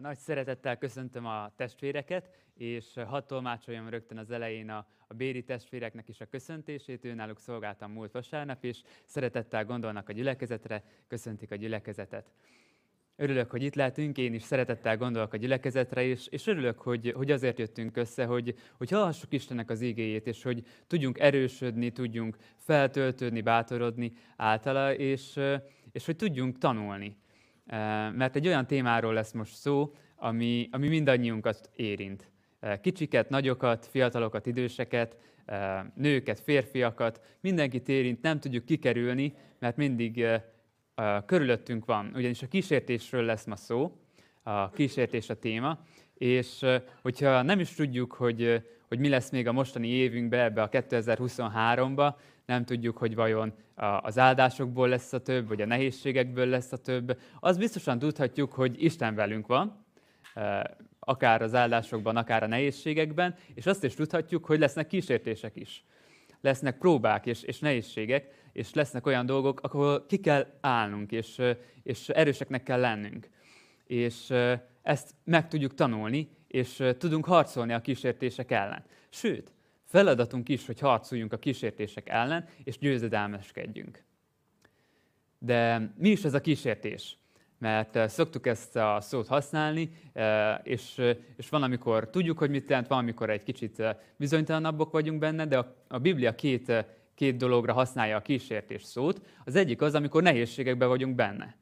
Nagy szeretettel köszöntöm a testvéreket, és hadd tolmácsoljam rögtön az elején a, a Béri testvéreknek is a köszöntését. Náluk szolgáltam múlt vasárnap, és szeretettel gondolnak a gyülekezetre, köszöntik a gyülekezetet. Örülök, hogy itt lehetünk, én is szeretettel gondolok a gyülekezetre, és, és örülök, hogy, hogy azért jöttünk össze, hogy, hogy hallhassuk Istennek az igéjét, és hogy tudjunk erősödni, tudjunk feltöltődni, bátorodni általa, és, és hogy tudjunk tanulni mert egy olyan témáról lesz most szó, ami, ami mindannyiunkat érint. Kicsiket, nagyokat, fiatalokat, időseket, nőket, férfiakat, mindenkit érint, nem tudjuk kikerülni, mert mindig körülöttünk van. Ugyanis a kísértésről lesz ma szó, a kísértés a téma, és hogyha nem is tudjuk, hogy, hogy mi lesz még a mostani évünkbe, ebbe a 2023-ba, nem tudjuk, hogy vajon az áldásokból lesz a több, vagy a nehézségekből lesz a több. Az biztosan tudhatjuk, hogy Isten velünk van, akár az áldásokban, akár a nehézségekben, és azt is tudhatjuk, hogy lesznek kísértések is. Lesznek próbák és, és nehézségek, és lesznek olyan dolgok, ahol ki kell állnunk, és, és erőseknek kell lennünk. És ezt meg tudjuk tanulni, és tudunk harcolni a kísértések ellen. Sőt, Feladatunk is, hogy harcoljunk a kísértések ellen, és győzedelmeskedjünk. De mi is ez a kísértés? Mert eh, szoktuk ezt a szót használni, eh, és, eh, és van, amikor tudjuk, hogy mit jelent, van, amikor egy kicsit bizonytalanabbak vagyunk benne, de a, a Biblia két, két dologra használja a kísértés szót. Az egyik az, amikor nehézségekben vagyunk benne.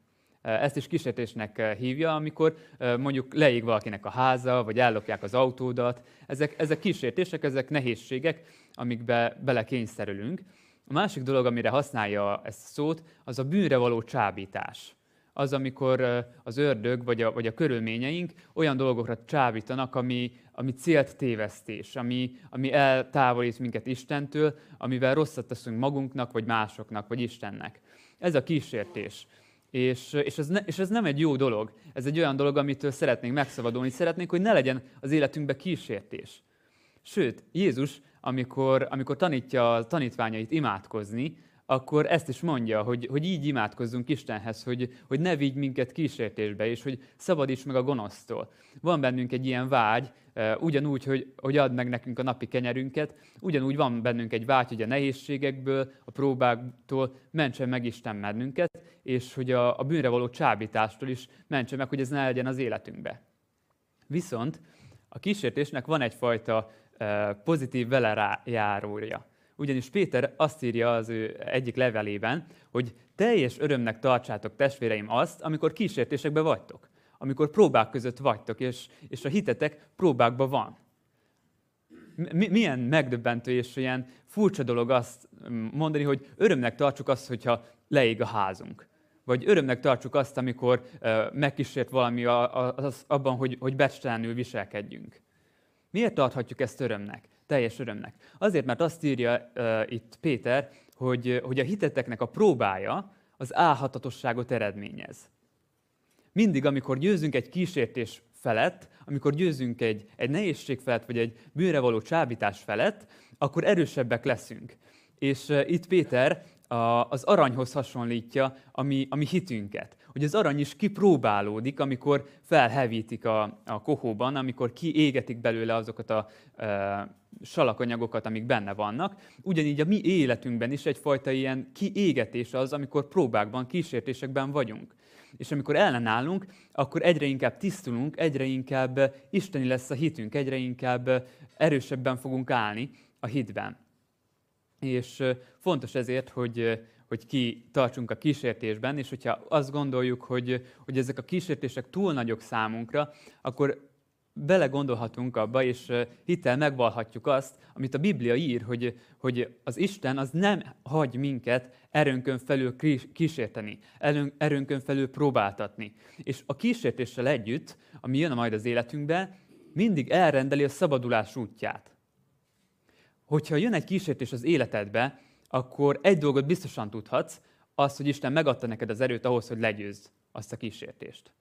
Ezt is kísértésnek hívja, amikor mondjuk leég valakinek a háza, vagy ellopják az autódat. Ezek, ezek kísértések, ezek nehézségek, amikbe belekényszerülünk. A másik dolog, amire használja ezt a szót, az a bűnre való csábítás. Az, amikor az ördög vagy a, vagy a körülményeink olyan dolgokra csábítanak, ami, ami célt tévesztés, ami, ami eltávolít minket Istentől, amivel rosszat teszünk magunknak, vagy másoknak, vagy Istennek. Ez a kísértés. És, és, ez ne, és ez nem egy jó dolog. Ez egy olyan dolog, amitől szeretnénk megszabadulni. Szeretnénk, hogy ne legyen az életünkbe kísértés. Sőt, Jézus, amikor, amikor tanítja a tanítványait imádkozni, akkor ezt is mondja, hogy, hogy így imádkozzunk Istenhez, hogy, hogy ne vigy minket kísértésbe, és hogy szabadíts meg a gonosztól. Van bennünk egy ilyen vágy, ugyanúgy, hogy, hogy add meg nekünk a napi kenyerünket, ugyanúgy van bennünk egy vágy, hogy a nehézségekből, a próbáktól mentsen meg Isten bennünket, és hogy a, a bűnre való csábítástól is mentse meg, hogy ez ne legyen az életünkbe. Viszont a kísértésnek van egyfajta pozitív velejárója. Ugyanis Péter azt írja az ő egyik levelében, hogy teljes örömnek tartsátok testvéreim azt, amikor kísértésekbe vagytok, amikor próbák között vagytok, és, és a hitetek próbákban van. Mi, milyen megdöbbentő és ilyen furcsa dolog azt mondani, hogy örömnek tartsuk azt, hogyha leég a házunk. Vagy örömnek tartsuk azt, amikor uh, megkísért valami a, az, abban, hogy, hogy becstelenül viselkedjünk. Miért tarthatjuk ezt örömnek? Teljes örömnek. Azért, mert azt írja uh, itt Péter, hogy, hogy a hiteteknek a próbája az álhatatosságot eredményez. Mindig, amikor győzünk egy kísértés felett, amikor győzünk egy, egy nehézség felett, vagy egy bűnre való csábítás felett, akkor erősebbek leszünk. És uh, itt Péter a, az aranyhoz hasonlítja a mi, a mi hitünket. Hogy az arany is kipróbálódik, amikor felhevítik a, a kohóban, amikor kiégetik belőle azokat a, a salakanyagokat, amik benne vannak. Ugyanígy a mi életünkben is egyfajta ilyen kiégetés az, amikor próbákban, kísértésekben vagyunk. És amikor ellenállunk, akkor egyre inkább tisztulunk, egyre inkább isteni lesz a hitünk, egyre inkább erősebben fogunk állni a hitben. És fontos ezért, hogy, hogy ki tartsunk a kísértésben, és hogyha azt gondoljuk, hogy, hogy ezek a kísértések túl nagyok számunkra, akkor belegondolhatunk abba, és hittel megvalhatjuk azt, amit a Biblia ír, hogy, hogy az Isten az nem hagy minket erőnkön felül kísérteni, erőnkön felül próbáltatni. És a kísértéssel együtt, ami jön majd az életünkbe, mindig elrendeli a szabadulás útját. Hogyha jön egy kísértés az életedbe, akkor egy dolgot biztosan tudhatsz, az, hogy Isten megadta neked az erőt ahhoz, hogy legyőzd azt a kísértést.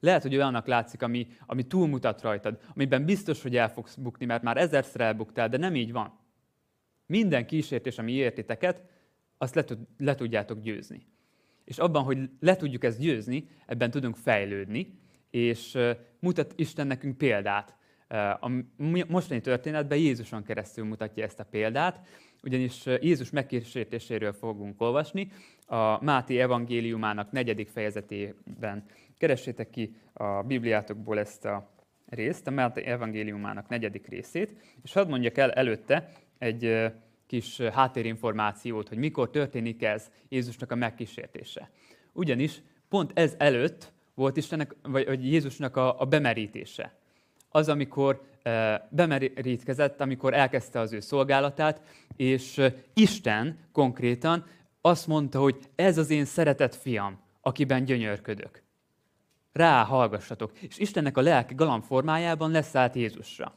Lehet, hogy olyannak látszik, ami, ami túlmutat rajtad, amiben biztos, hogy el fogsz bukni, mert már ezerszer elbuktál, de nem így van. Minden kísértés, ami értiteket, azt le, tud, le tudjátok győzni. És abban, hogy le tudjuk ezt győzni, ebben tudunk fejlődni, és mutat Isten nekünk példát. A mostani történetben Jézuson keresztül mutatja ezt a példát, ugyanis Jézus megkísértéséről fogunk olvasni a Máté evangéliumának negyedik fejezetében. Keressétek ki a Bibliátokból ezt a részt, a Máté evangéliumának negyedik részét, és hadd mondjak el előtte egy kis háttérinformációt, hogy mikor történik ez Jézusnak a megkísértése. Ugyanis pont ez előtt volt Istennek, vagy, vagy Jézusnak a, a bemerítése. Az, amikor bemerítkezett, amikor elkezdte az ő szolgálatát, és Isten konkrétan azt mondta, hogy ez az én szeretett fiam, akiben gyönyörködök. Rá hallgassatok. És Istennek a lelki galamb formájában leszállt Jézusra.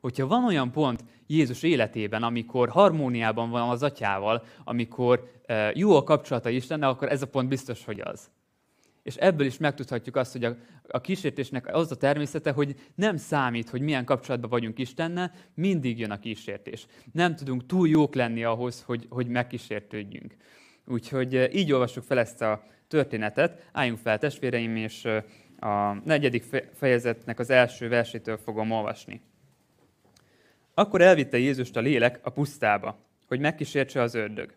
Hogyha van olyan pont Jézus életében, amikor harmóniában van az atyával, amikor jó a kapcsolata Istennel, akkor ez a pont biztos, hogy az. És ebből is megtudhatjuk azt, hogy a, a kísértésnek az a természete, hogy nem számít, hogy milyen kapcsolatban vagyunk Istennel, mindig jön a kísértés. Nem tudunk túl jók lenni ahhoz, hogy, hogy megkísértődjünk. Úgyhogy így olvassuk fel ezt a történetet. Álljunk fel, testvéreim, és a negyedik fejezetnek az első versétől fogom olvasni. Akkor elvitte Jézust a lélek a pusztába, hogy megkísértse az ördög.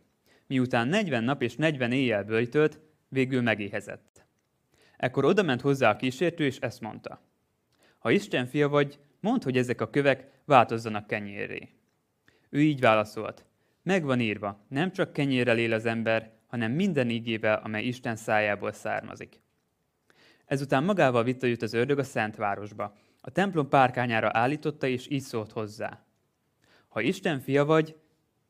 Miután 40 nap és 40 éjjel bőjtölt, végül megéhezett. Ekkor odament hozzá a kísértő, és ezt mondta. Ha Isten fia vagy, mondd, hogy ezek a kövek változzanak kenyérré. Ő így válaszolt. Megvan írva, nem csak kenyérrel él az ember, hanem minden ígével, amely Isten szájából származik. Ezután magával vitte őt az ördög a Szentvárosba. A templom párkányára állította, és így szólt hozzá. Ha Isten fia vagy,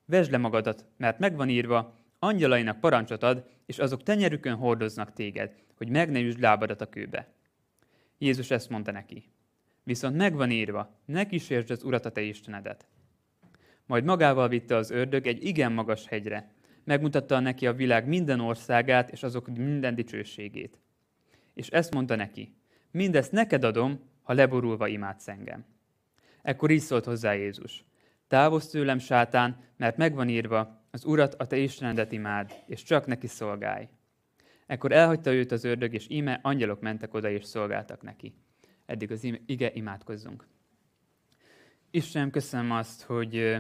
vesd le magadat, mert megvan írva, angyalainak parancsot ad, és azok tenyerükön hordoznak téged, hogy meg ne üsd lábadat a kőbe. Jézus ezt mondta neki. Viszont megvan írva, ne kísértsd az Urat a te Istenedet. Majd magával vitte az ördög egy igen magas hegyre, megmutatta neki a világ minden országát és azok minden dicsőségét. És ezt mondta neki, mindezt neked adom, ha leborulva imádsz engem. Ekkor így szólt hozzá Jézus. Távozz tőlem, sátán, mert megvan írva, az Urat, a te Istenedet imád, és csak neki szolgálj. Ekkor elhagyta őt az ördög, és íme angyalok mentek oda, és szolgáltak neki. Eddig az ige, imádkozzunk. Istenem, köszönöm azt, hogy,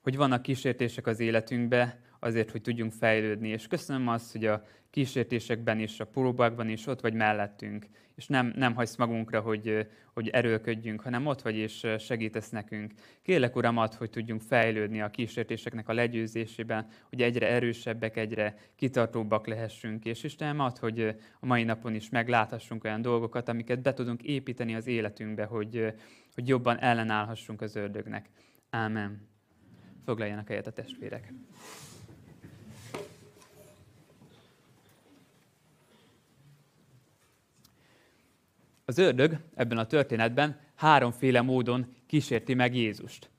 hogy vannak kísértések az életünkbe, azért, hogy tudjunk fejlődni. És köszönöm azt, hogy a kísértésekben is, a próbákban is ott vagy mellettünk, és nem, nem hagysz magunkra, hogy, hogy erőlködjünk, hanem ott vagy és segítesz nekünk. Kérlek, Uram, ad, hogy tudjunk fejlődni a kísértéseknek a legyőzésében, hogy egyre erősebbek, egyre kitartóbbak lehessünk. És Istenem, ad, hogy a mai napon is megláthassunk olyan dolgokat, amiket be tudunk építeni az életünkbe, hogy, hogy jobban ellenállhassunk az ördögnek. Ámen. Foglaljanak helyet a testvérek. Az ördög ebben a történetben háromféle módon kísérti meg Jézust.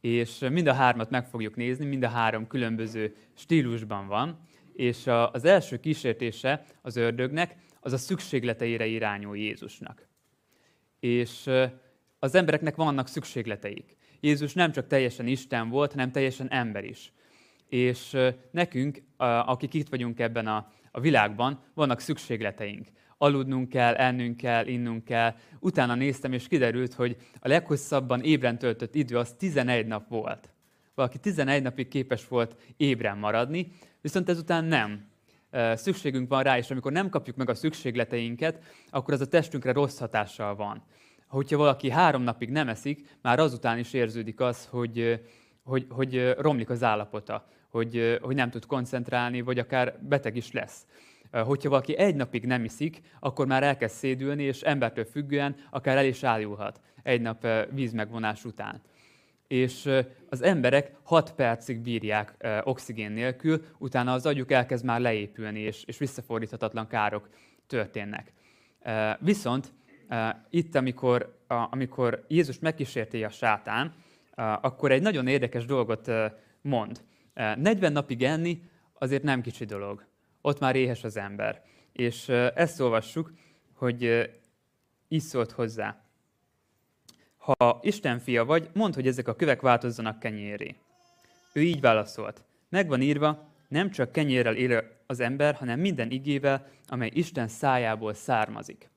És mind a hármat meg fogjuk nézni, mind a három különböző stílusban van. És az első kísértése az ördögnek az a szükségleteire irányul Jézusnak. És az embereknek vannak szükségleteik. Jézus nem csak teljesen Isten volt, hanem teljesen ember is. És nekünk, akik itt vagyunk ebben a, a világban, vannak szükségleteink aludnunk kell, ennünk kell, innunk kell. Utána néztem, és kiderült, hogy a leghosszabban ébren töltött idő az 11 nap volt. Valaki 11 napig képes volt ébren maradni, viszont ezután nem. Szükségünk van rá, és amikor nem kapjuk meg a szükségleteinket, akkor az a testünkre rossz hatással van. Hogyha valaki három napig nem eszik, már azután is érződik az, hogy, hogy, hogy romlik az állapota, hogy, hogy nem tud koncentrálni, vagy akár beteg is lesz hogyha valaki egy napig nem iszik, akkor már elkezd szédülni, és embertől függően akár el is ájulhat egy nap vízmegvonás után. És az emberek 6 percig bírják oxigén nélkül, utána az agyuk elkezd már leépülni, és, és visszafordíthatatlan károk történnek. Viszont itt, amikor, amikor Jézus megkísérti a sátán, akkor egy nagyon érdekes dolgot mond. 40 napig enni azért nem kicsi dolog ott már éhes az ember. És ezt olvassuk, hogy így szólt hozzá. Ha Isten fia vagy, mondd, hogy ezek a kövek változzanak kenyéré. Ő így válaszolt. Megvan írva, nem csak kenyérrel él az ember, hanem minden igével, amely Isten szájából származik.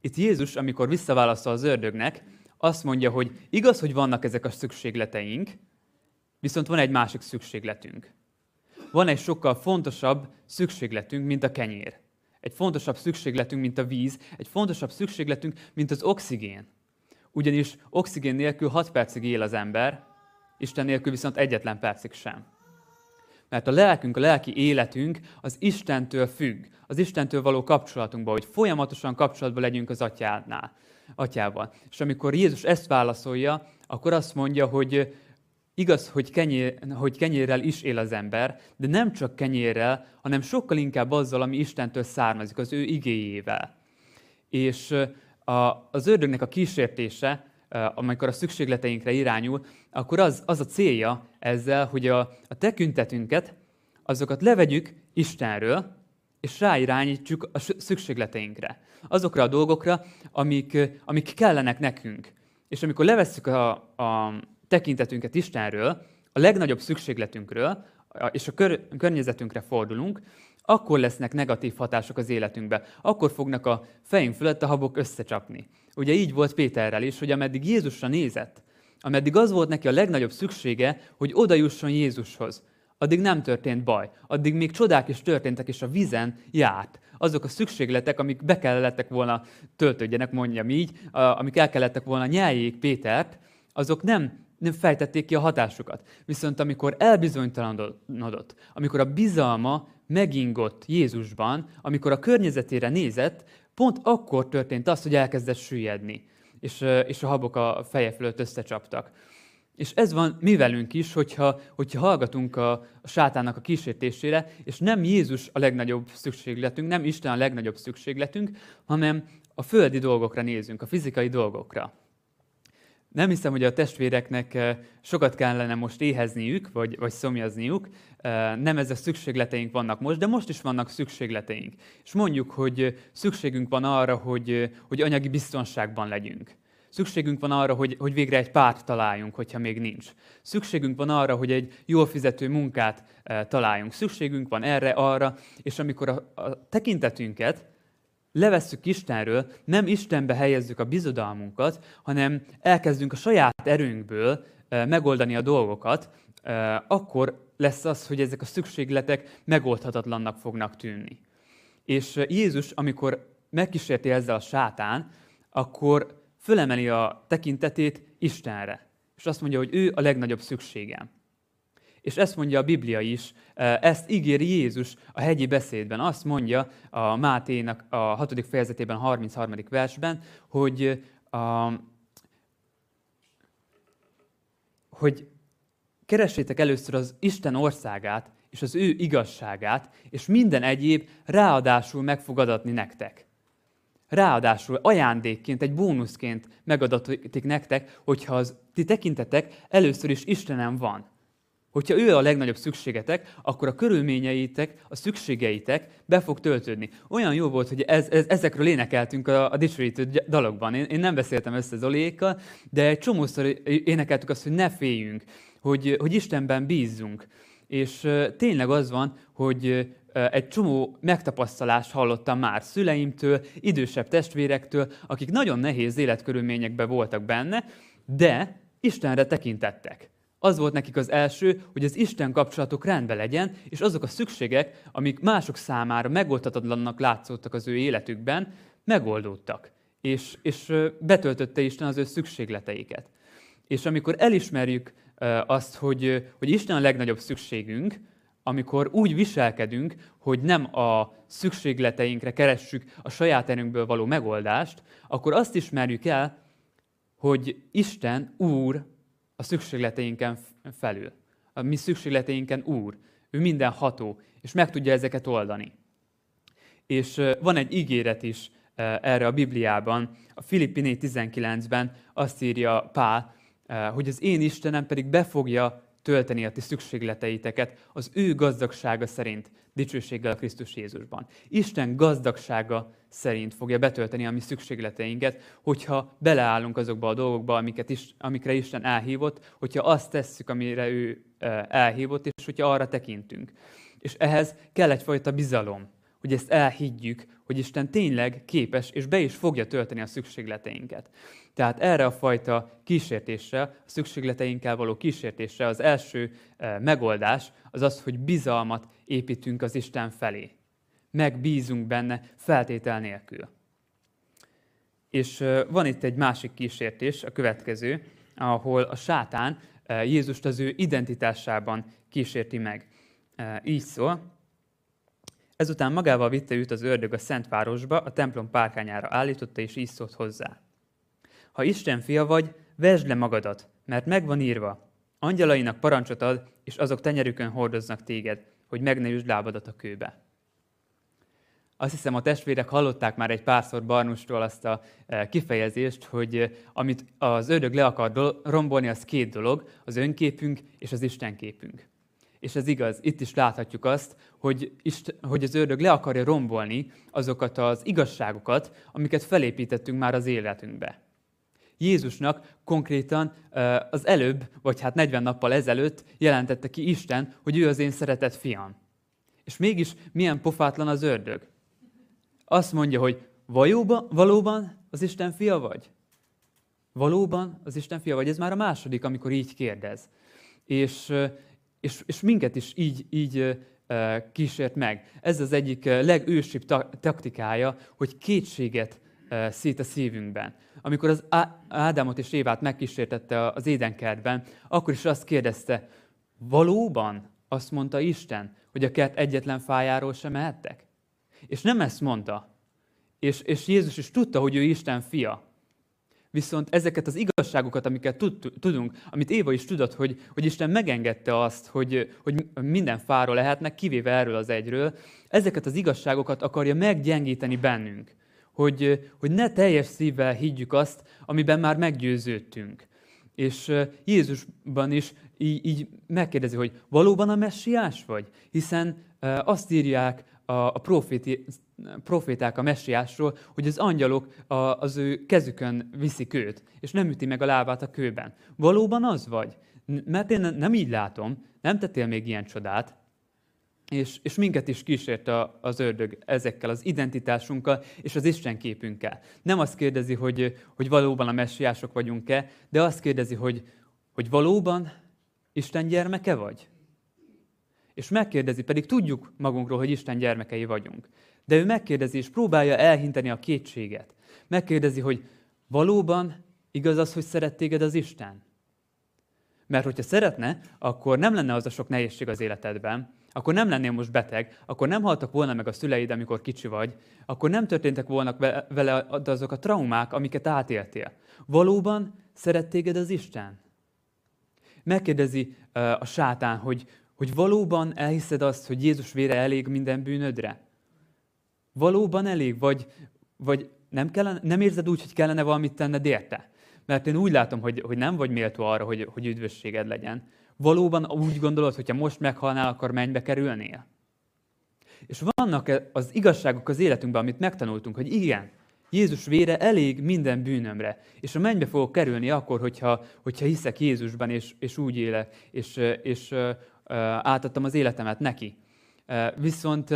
itt Jézus, amikor visszaválaszol az ördögnek, azt mondja, hogy igaz, hogy vannak ezek a szükségleteink, viszont van egy másik szükségletünk. Van egy sokkal fontosabb szükségletünk, mint a kenyér. Egy fontosabb szükségletünk, mint a víz. Egy fontosabb szükségletünk, mint az oxigén. Ugyanis oxigén nélkül 6 percig él az ember, Isten nélkül viszont egyetlen percig sem. Mert a lelkünk, a lelki életünk az Istentől függ, az Istentől való kapcsolatunkban, hogy folyamatosan kapcsolatban legyünk az atyánál, atyával. És amikor Jézus ezt válaszolja, akkor azt mondja, hogy igaz, hogy, kenyér, hogy kenyérrel is él az ember, de nem csak kenyérrel, hanem sokkal inkább azzal, ami Istentől származik, az ő igéjével. És a, az ördögnek a kísértése, amikor a szükségleteinkre irányul, akkor az, az a célja ezzel, hogy a, a tekintetünket, azokat levegyük Istenről, és ráirányítsuk a szükségleteinkre. Azokra a dolgokra, amik, amik kellenek nekünk. És amikor levesszük a, a tekintetünket Istenről, a legnagyobb szükségletünkről, és a kör, környezetünkre fordulunk, akkor lesznek negatív hatások az életünkbe. Akkor fognak a fejünk fölött a habok összecsapni. Ugye így volt Péterrel is, hogy ameddig Jézusra nézett, ameddig az volt neki a legnagyobb szüksége, hogy oda jusson Jézushoz, addig nem történt baj. Addig még csodák is történtek, és a vízen járt. Azok a szükségletek, amik be kellettek volna töltődjenek, mondjam így, amik el kellettek volna nyeljék Pétert, azok nem nem fejtették ki a hatásukat. Viszont amikor elbizonytalanodott, amikor a bizalma megingott Jézusban, amikor a környezetére nézett, pont akkor történt az, hogy elkezdett süllyedni, és, és a habok a feje fölött összecsaptak. És ez van mi velünk is, hogyha, hogyha hallgatunk a, a sátának a kísértésére, és nem Jézus a legnagyobb szükségletünk, nem Isten a legnagyobb szükségletünk, hanem a földi dolgokra nézünk, a fizikai dolgokra. Nem hiszem, hogy a testvéreknek eh, sokat kellene most éhezniük, vagy, vagy szomjazniuk. Eh, nem ez a szükségleteink vannak most, de most is vannak szükségleteink. És mondjuk, hogy szükségünk van arra, hogy, hogy anyagi biztonságban legyünk. Szükségünk van arra, hogy, hogy végre egy párt találjunk, hogyha még nincs. Szükségünk van arra, hogy egy jól fizető munkát találjunk. Szükségünk van erre, arra, és amikor a, a tekintetünket levesszük Istenről, nem Istenbe helyezzük a bizodalmunkat, hanem elkezdünk a saját erőnkből megoldani a dolgokat, akkor lesz az, hogy ezek a szükségletek megoldhatatlannak fognak tűnni. És Jézus, amikor megkísérti ezzel a sátán, akkor fölemeli a tekintetét Istenre. És azt mondja, hogy ő a legnagyobb szükségem. És ezt mondja a Biblia is, e, ezt ígéri Jézus a hegyi beszédben. Azt mondja a Máténak a 6. fejezetében, a 33. versben, hogy, a, hogy keressétek először az Isten országát, és az ő igazságát, és minden egyéb ráadásul meg fog adatni nektek. Ráadásul ajándékként, egy bónuszként megadatik nektek, hogyha az ti tekintetek először is Istenem van. Hogyha ő a legnagyobb szükségetek, akkor a körülményeitek, a szükségeitek be fog töltődni. Olyan jó volt, hogy ez, ez, ezekről énekeltünk a, a dicsőítő dalokban. Én, én nem beszéltem össze Zoliékkal, de egy csomószor énekeltük azt, hogy ne féljünk, hogy, hogy Istenben bízzunk. És tényleg az van, hogy egy csomó megtapasztalást hallottam már szüleimtől, idősebb testvérektől, akik nagyon nehéz életkörülményekben voltak benne, de Istenre tekintettek. Az volt nekik az első, hogy az Isten kapcsolatok rendben legyen, és azok a szükségek, amik mások számára megoldhatatlannak látszottak az ő életükben, megoldódtak. És, és betöltötte Isten az ő szükségleteiket. És amikor elismerjük azt, hogy, hogy Isten a legnagyobb szükségünk, amikor úgy viselkedünk, hogy nem a szükségleteinkre keressük a saját erőnkből való megoldást, akkor azt ismerjük el, hogy Isten Úr a szükségleteinken felül. A mi szükségleteinken Úr. Ő minden ható, és meg tudja ezeket oldani. És van egy ígéret is erre a Bibliában, a Filippi 19-ben azt írja Pál, hogy az én Istenem pedig be fogja tölteni a ti szükségleteiteket az ő gazdagsága szerint, dicsőséggel a Krisztus Jézusban. Isten gazdagsága szerint fogja betölteni a mi szükségleteinket, hogyha beleállunk azokba a dolgokba, amiket is, amikre Isten elhívott, hogyha azt tesszük, amire ő elhívott, és hogyha arra tekintünk. És ehhez kell egyfajta bizalom, hogy ezt elhiggyük, hogy Isten tényleg képes, és be is fogja tölteni a szükségleteinket. Tehát erre a fajta kísértésre, a szükségleteinkkel való kísértésre az első eh, megoldás az az, hogy bizalmat építünk az Isten felé. Megbízunk benne feltétel nélkül. És eh, van itt egy másik kísértés, a következő, ahol a sátán eh, Jézust az ő identitásában kísérti meg. Így szól, Ezután magával vitte őt az ördög a Szentvárosba, a templom párkányára állította, és így szólt hozzá. Ha Isten fia vagy, vesd le magadat, mert megvan írva. Angyalainak parancsot ad, és azok tenyerükön hordoznak téged, hogy meg ne üsd lábadat a kőbe. Azt hiszem, a testvérek hallották már egy párszor Barnustól azt a e, kifejezést, hogy e, amit az ördög le akar rombolni, az két dolog, az önképünk és az Isten képünk. És ez igaz, itt is láthatjuk azt, hogy, Isten, hogy az ördög le akarja rombolni azokat az igazságokat, amiket felépítettünk már az életünkbe. Jézusnak konkrétan az előbb, vagy hát 40 nappal ezelőtt jelentette ki Isten, hogy ő az én szeretett fiam. És mégis milyen pofátlan az ördög. Azt mondja, hogy valóban, valóban az Isten fia vagy? Valóban az Isten fia vagy? Ez már a második, amikor így kérdez. És, és, és minket is így, így kísért meg. Ez az egyik legősibb taktikája, hogy kétséget szét a szívünkben. Amikor az Ádámot és Évát megkísértette az édenkertben, akkor is azt kérdezte, valóban azt mondta Isten, hogy a kert egyetlen fájáról sem mehettek? És nem ezt mondta. És, és Jézus is tudta, hogy ő Isten fia. Viszont ezeket az igazságokat, amiket tud, tudunk, amit Éva is tudott, hogy, hogy Isten megengedte azt, hogy, hogy minden fáról lehetnek, kivéve erről az egyről, ezeket az igazságokat akarja meggyengíteni bennünk hogy, hogy ne teljes szívvel higgyük azt, amiben már meggyőződtünk. És Jézusban is így, így megkérdezi, hogy valóban a messiás vagy? Hiszen azt írják a, a proféti, proféták a messiásról, hogy az angyalok a, az ő kezükön viszik őt, és nem üti meg a lábát a kőben. Valóban az vagy? Mert én nem így látom, nem tettél még ilyen csodát, és, és minket is kísért a, az ördög ezekkel az identitásunkkal és az Isten képünkkel. Nem azt kérdezi, hogy, hogy valóban a messiások vagyunk-e, de azt kérdezi, hogy, hogy valóban Isten gyermeke vagy? És megkérdezi, pedig tudjuk magunkról, hogy Isten gyermekei vagyunk. De ő megkérdezi, és próbálja elhinteni a kétséget. Megkérdezi, hogy valóban igaz az, hogy szeret téged az Isten? Mert hogyha szeretne, akkor nem lenne az a sok nehézség az életedben, akkor nem lennél most beteg, akkor nem haltak volna meg a szüleid, amikor kicsi vagy, akkor nem történtek volna vele azok a traumák, amiket átéltél. Valóban szeret téged az Isten? Megkérdezi a sátán, hogy, hogy valóban elhiszed azt, hogy Jézus vére elég minden bűnödre? Valóban elég? Vagy, vagy nem, kellene, nem érzed úgy, hogy kellene valamit tenned érte? Mert én úgy látom, hogy, hogy nem vagy méltó arra, hogy, hogy üdvösséged legyen. Valóban úgy gondolod, hogyha most meghalnál, akkor mennybe kerülnél? És vannak az igazságok az életünkben, amit megtanultunk, hogy igen, Jézus vére elég minden bűnömre. És a mennybe fogok kerülni akkor, hogyha, hogyha hiszek Jézusban, és, és úgy élek, és, és átadtam az életemet neki. Viszont,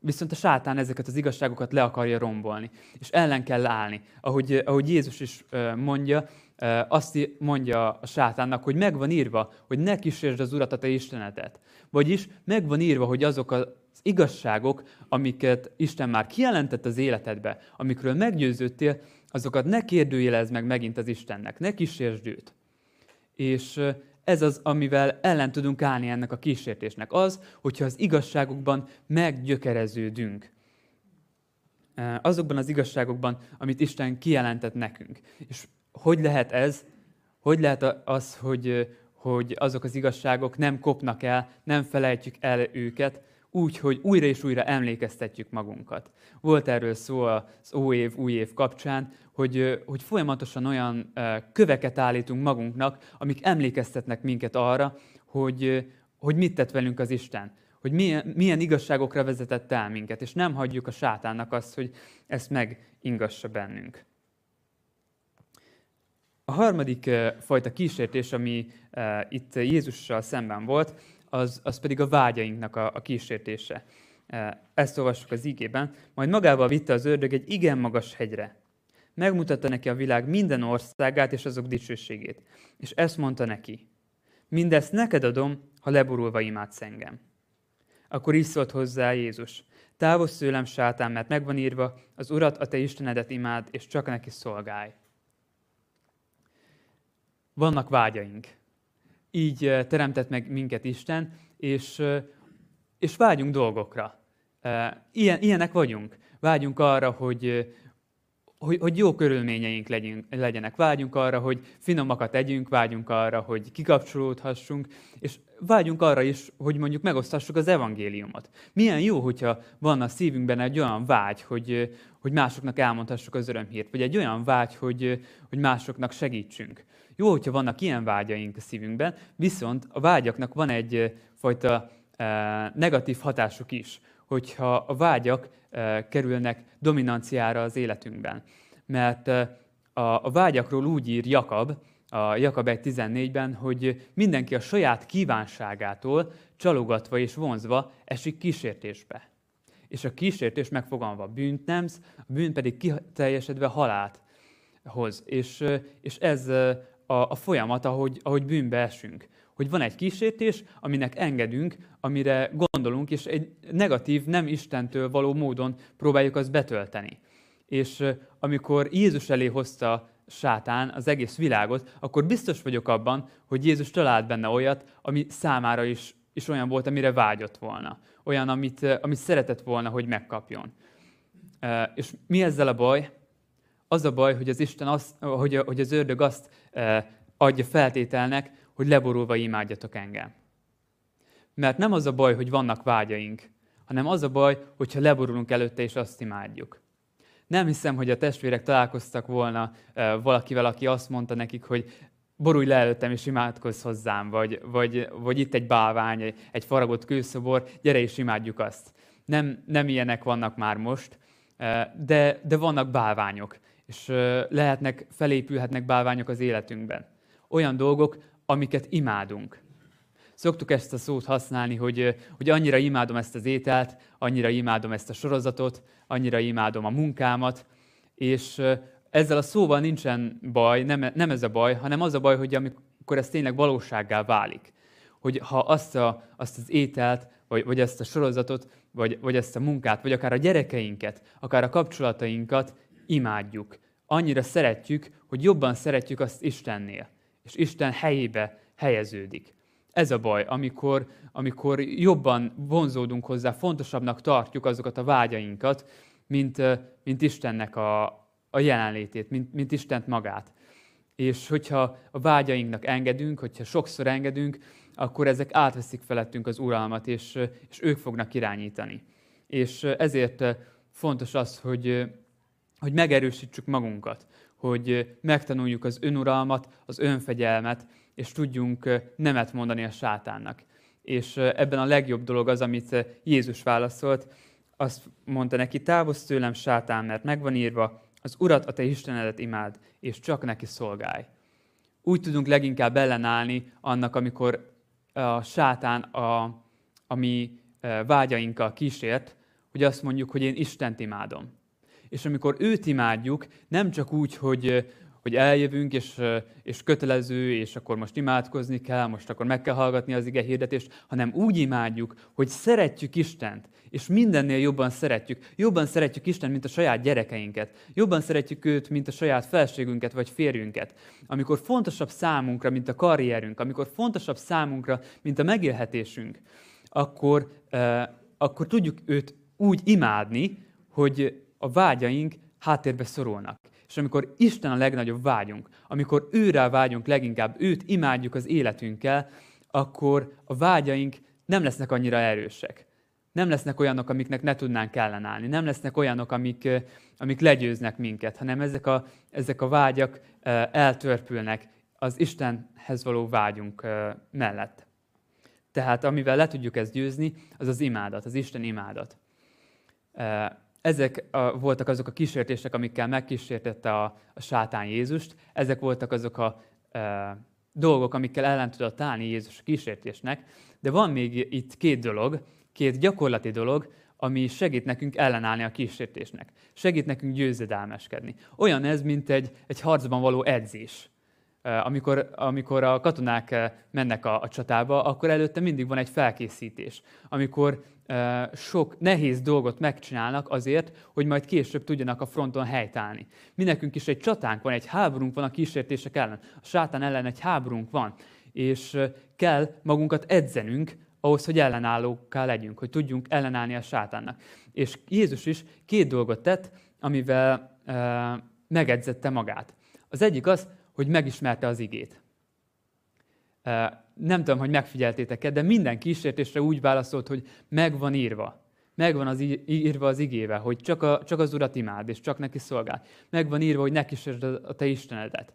viszont a sátán ezeket az igazságokat le akarja rombolni. És ellen kell állni. Ahogy, ahogy Jézus is mondja, azt mondja a sátánnak, hogy megvan írva, hogy ne kísérsd az Urat, a te Istenetet. Vagyis megvan írva, hogy azok az igazságok, amiket Isten már kijelentett az életedbe, amikről meggyőződtél, azokat ne kérdőjelezd meg megint az Istennek, ne kísérsd őt. És ez az, amivel ellen tudunk állni ennek a kísértésnek. Az, hogyha az igazságokban meggyökereződünk. Azokban az igazságokban, amit Isten kijelentett nekünk. És hogy lehet ez? Hogy lehet az, hogy, hogy azok az igazságok nem kopnak el, nem felejtjük el őket, úgy, hogy újra és újra emlékeztetjük magunkat. Volt erről szó az óév, új év kapcsán, hogy, hogy folyamatosan olyan köveket állítunk magunknak, amik emlékeztetnek minket arra, hogy, hogy mit tett velünk az Isten, hogy milyen, milyen igazságokra vezetett el minket, és nem hagyjuk a sátánnak azt, hogy ezt megingassa bennünk. A harmadik fajta kísértés, ami itt Jézussal szemben volt, az, az pedig a vágyainknak a, a kísértése. Ezt olvassuk az ígében. Majd magával vitte az ördög egy igen magas hegyre. Megmutatta neki a világ minden országát és azok dicsőségét. És ezt mondta neki. Mindezt neked adom, ha leborulva imádsz engem. Akkor így szólt hozzá Jézus. Távozz tőlem, sátán, mert megvan írva, az Urat, a te Istenedet imád, és csak neki szolgálj. Vannak vágyaink. Így teremtett meg minket Isten, és, és vágyunk dolgokra. Ilyen, ilyenek vagyunk. Vágyunk arra, hogy, hogy, hogy jó körülményeink legyünk, legyenek. Vágyunk arra, hogy finomakat együnk, vágyunk arra, hogy kikapcsolódhassunk, és vágyunk arra is, hogy mondjuk megosztassuk az evangéliumot. Milyen jó, hogyha van a szívünkben egy olyan vágy, hogy, hogy másoknak elmondhassuk az örömhírt, vagy egy olyan vágy, hogy, hogy másoknak segítsünk. Jó, hogyha vannak ilyen vágyaink a szívünkben, viszont a vágyaknak van egy fajta eh, negatív hatásuk is, hogyha a vágyak eh, kerülnek dominanciára az életünkben. Mert eh, a vágyakról úgy ír Jakab, a Jakab 1.14-ben, hogy mindenki a saját kívánságától csalogatva és vonzva esik kísértésbe. És a kísértés megfogalmazva bűnt nemsz, a bűn pedig kiteljesedve halált hoz. És, és ez a, a folyamat, ahogy, ahogy bűnbe esünk. Hogy van egy kísértés, aminek engedünk, amire gondolunk, és egy negatív, nem Istentől való módon próbáljuk azt betölteni. És amikor Jézus elé hozta sátán az egész világot, akkor biztos vagyok abban, hogy Jézus talált benne olyat, ami számára is, is olyan volt, amire vágyott volna. Olyan, amit, amit szeretett volna, hogy megkapjon. És mi ezzel a baj? Az a baj, hogy az Isten azt, hogy, hogy az ördög azt adja feltételnek, hogy leborulva imádjatok engem. Mert nem az a baj, hogy vannak vágyaink, hanem az a baj, hogyha leborulunk előtte és azt imádjuk. Nem hiszem, hogy a testvérek találkoztak volna valakivel, aki azt mondta nekik, hogy borulj le előttem és imádkozz hozzám, vagy, vagy, vagy itt egy bálvány, egy faragott kőszobor, gyere és imádjuk azt. Nem, nem ilyenek vannak már most, de, de vannak bálványok, és lehetnek, felépülhetnek bálványok az életünkben. Olyan dolgok, amiket imádunk. Szoktuk ezt a szót használni, hogy, hogy annyira imádom ezt az ételt, annyira imádom ezt a sorozatot, annyira imádom a munkámat, és ezzel a szóval nincsen baj, nem, nem ez a baj, hanem az a baj, hogy amikor ez tényleg valósággá válik. Hogy ha azt, a, azt az ételt, vagy, vagy ezt a sorozatot, vagy, vagy ezt a munkát, vagy akár a gyerekeinket, akár a kapcsolatainkat imádjuk. Annyira szeretjük, hogy jobban szeretjük azt Istennél. És Isten helyébe helyeződik. Ez a baj, amikor, amikor jobban vonzódunk hozzá, fontosabbnak tartjuk azokat a vágyainkat, mint, mint Istennek a, a jelenlétét, mint, mint Istent magát. És hogyha a vágyainknak engedünk, hogyha sokszor engedünk, akkor ezek átveszik felettünk az uralmat, és, és ők fognak irányítani. És ezért fontos az, hogy, hogy megerősítsük magunkat, hogy megtanuljuk az önuralmat, az önfegyelmet, és tudjunk nemet mondani a sátánnak. És ebben a legjobb dolog az, amit Jézus válaszolt, azt mondta neki, távozz tőlem, sátán, mert megvan írva, az Urat, a te Istenedet imád, és csak neki szolgálj. Úgy tudunk leginkább ellenállni annak, amikor a sátán a, a mi vágyainkkal kísért, hogy azt mondjuk, hogy én Istent imádom. És amikor őt imádjuk, nem csak úgy, hogy, hogy eljövünk, és, és kötelező, és akkor most imádkozni kell, most akkor meg kell hallgatni az ige hirdetést, hanem úgy imádjuk, hogy szeretjük Istent, és mindennél jobban szeretjük. Jobban szeretjük Istent, mint a saját gyerekeinket. Jobban szeretjük őt, mint a saját felségünket vagy férjünket. Amikor fontosabb számunkra, mint a karrierünk, amikor fontosabb számunkra, mint a megélhetésünk, akkor, eh, akkor tudjuk őt úgy imádni, hogy a vágyaink háttérbe szorulnak. És amikor Isten a legnagyobb vágyunk, amikor őrá vágyunk leginkább, őt imádjuk az életünkkel, akkor a vágyaink nem lesznek annyira erősek. Nem lesznek olyanok, amiknek ne tudnánk ellenállni. Nem lesznek olyanok, amik, amik legyőznek minket, hanem ezek a, ezek a vágyak eltörpülnek az Istenhez való vágyunk mellett. Tehát amivel le tudjuk ezt győzni, az az imádat, az Isten imádat ezek a, voltak azok a kísértések, amikkel megkísértette a, a sátán Jézust, ezek voltak azok a e, dolgok, amikkel ellen tudott állni Jézus a kísértésnek, de van még itt két dolog, két gyakorlati dolog, ami segít nekünk ellenállni a kísértésnek. Segít nekünk győzedelmeskedni. Olyan ez, mint egy, egy harcban való edzés. Amikor, amikor a katonák mennek a, a csatába, akkor előtte mindig van egy felkészítés. Amikor sok nehéz dolgot megcsinálnak azért, hogy majd később tudjanak a fronton helytállni. Mi nekünk is egy csatánk van, egy háborunk van a kísértések ellen. A sátán ellen egy háborunk van. És kell magunkat edzenünk ahhoz, hogy ellenállókká legyünk, hogy tudjunk ellenállni a sátánnak. És Jézus is két dolgot tett, amivel megedzette magát. Az egyik az, hogy megismerte az igét. Nem tudom, hogy megfigyeltétek-e, de minden kísértésre úgy válaszolt, hogy megvan írva. Megvan az írva az igével, hogy csak, a, csak az Urat imád, és csak neki szolgál. Megvan írva, hogy ne kísérd a te Istenedet.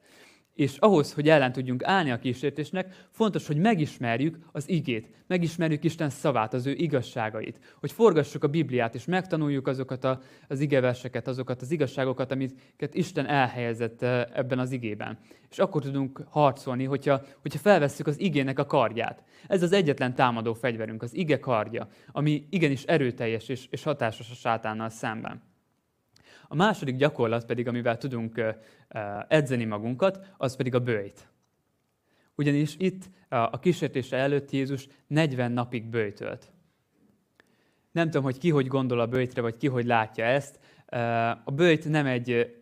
És ahhoz, hogy ellen tudjunk állni a kísértésnek, fontos, hogy megismerjük az igét, megismerjük Isten szavát, az ő igazságait, hogy forgassuk a Bibliát, és megtanuljuk azokat a, az igeverseket, azokat az igazságokat, amiket Isten elhelyezett eh, ebben az igében. És akkor tudunk harcolni, hogyha, hogyha felvesszük az igének a kardját. Ez az egyetlen támadó fegyverünk, az ige kardja, ami igenis erőteljes és, és hatásos a sátánnal szemben. A második gyakorlat pedig, amivel tudunk edzeni magunkat, az pedig a bőjt. Ugyanis itt a kísértése előtt Jézus 40 napig bőjtölt. Nem tudom, hogy ki hogy gondol a bőjtre, vagy ki hogy látja ezt, a bőjt nem egy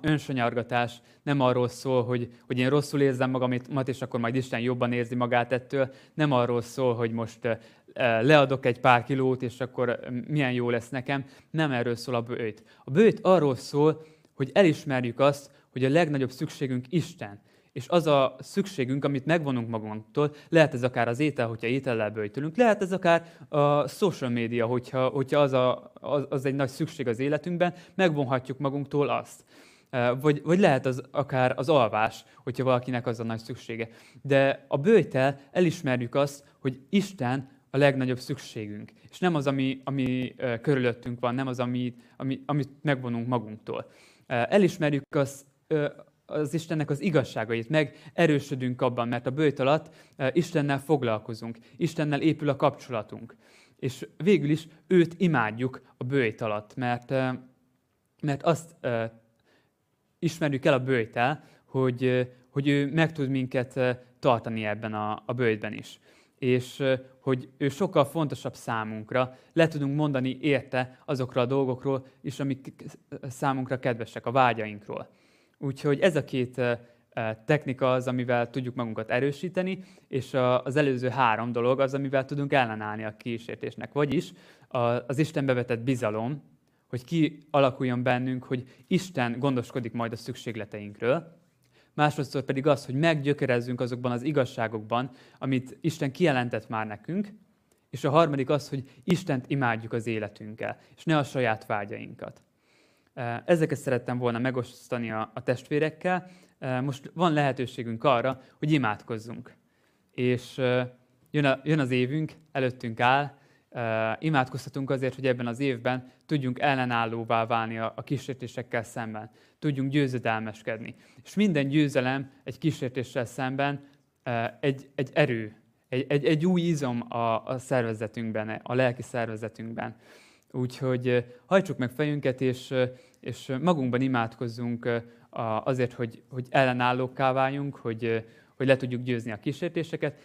önsanyargatás, nem arról szól, hogy, hogy én rosszul érzem magamat, és akkor majd Isten jobban érzi magát ettől. Nem arról szól, hogy most leadok egy pár kilót, és akkor milyen jó lesz nekem. Nem erről szól a bőjt. A bőjt arról szól, hogy elismerjük azt, hogy a legnagyobb szükségünk Isten és az a szükségünk, amit megvonunk magunktól, lehet ez akár az étel, hogyha étellel bőjtölünk, lehet ez akár a social media, hogyha, hogyha az, a, az, az egy nagy szükség az életünkben, megvonhatjuk magunktól azt. Vagy, vagy lehet az akár az alvás, hogyha valakinek az a nagy szüksége. De a bőjtel elismerjük azt, hogy Isten a legnagyobb szükségünk. És nem az, ami, ami körülöttünk van, nem az, ami, ami, amit megvonunk magunktól. Elismerjük azt, az Istennek az igazságait, meg erősödünk abban, mert a bőjt alatt Istennel foglalkozunk, Istennel épül a kapcsolatunk. És végül is őt imádjuk a bőjt alatt, mert, mert azt ismerjük el a bőjtel, hogy, hogy ő meg tud minket tartani ebben a, a bőjtben is. És hogy ő sokkal fontosabb számunkra, le tudunk mondani érte azokról a dolgokról is, amik számunkra kedvesek, a vágyainkról. Úgyhogy ez a két technika az, amivel tudjuk magunkat erősíteni, és az előző három dolog az, amivel tudunk ellenállni a kísértésnek. Vagyis az Istenbe vetett bizalom, hogy ki alakuljon bennünk, hogy Isten gondoskodik majd a szükségleteinkről, másodszor pedig az, hogy meggyökerezzünk azokban az igazságokban, amit Isten kijelentett már nekünk, és a harmadik az, hogy Istent imádjuk az életünkkel, és ne a saját vágyainkat. Ezeket szerettem volna megosztani a, testvérekkel. Most van lehetőségünk arra, hogy imádkozzunk. És jön, a, jön az évünk, előttünk áll, imádkozhatunk azért, hogy ebben az évben tudjunk ellenállóvá válni a, a kísértésekkel szemben, tudjunk győzedelmeskedni. És minden győzelem egy kísértéssel szemben egy, egy erő, egy, egy, egy új izom a, a szervezetünkben, a lelki szervezetünkben. Úgyhogy hajtsuk meg fejünket, és, és magunkban imádkozzunk azért, hogy, hogy ellenállókká váljunk, hogy, hogy le tudjuk győzni a kísértéseket,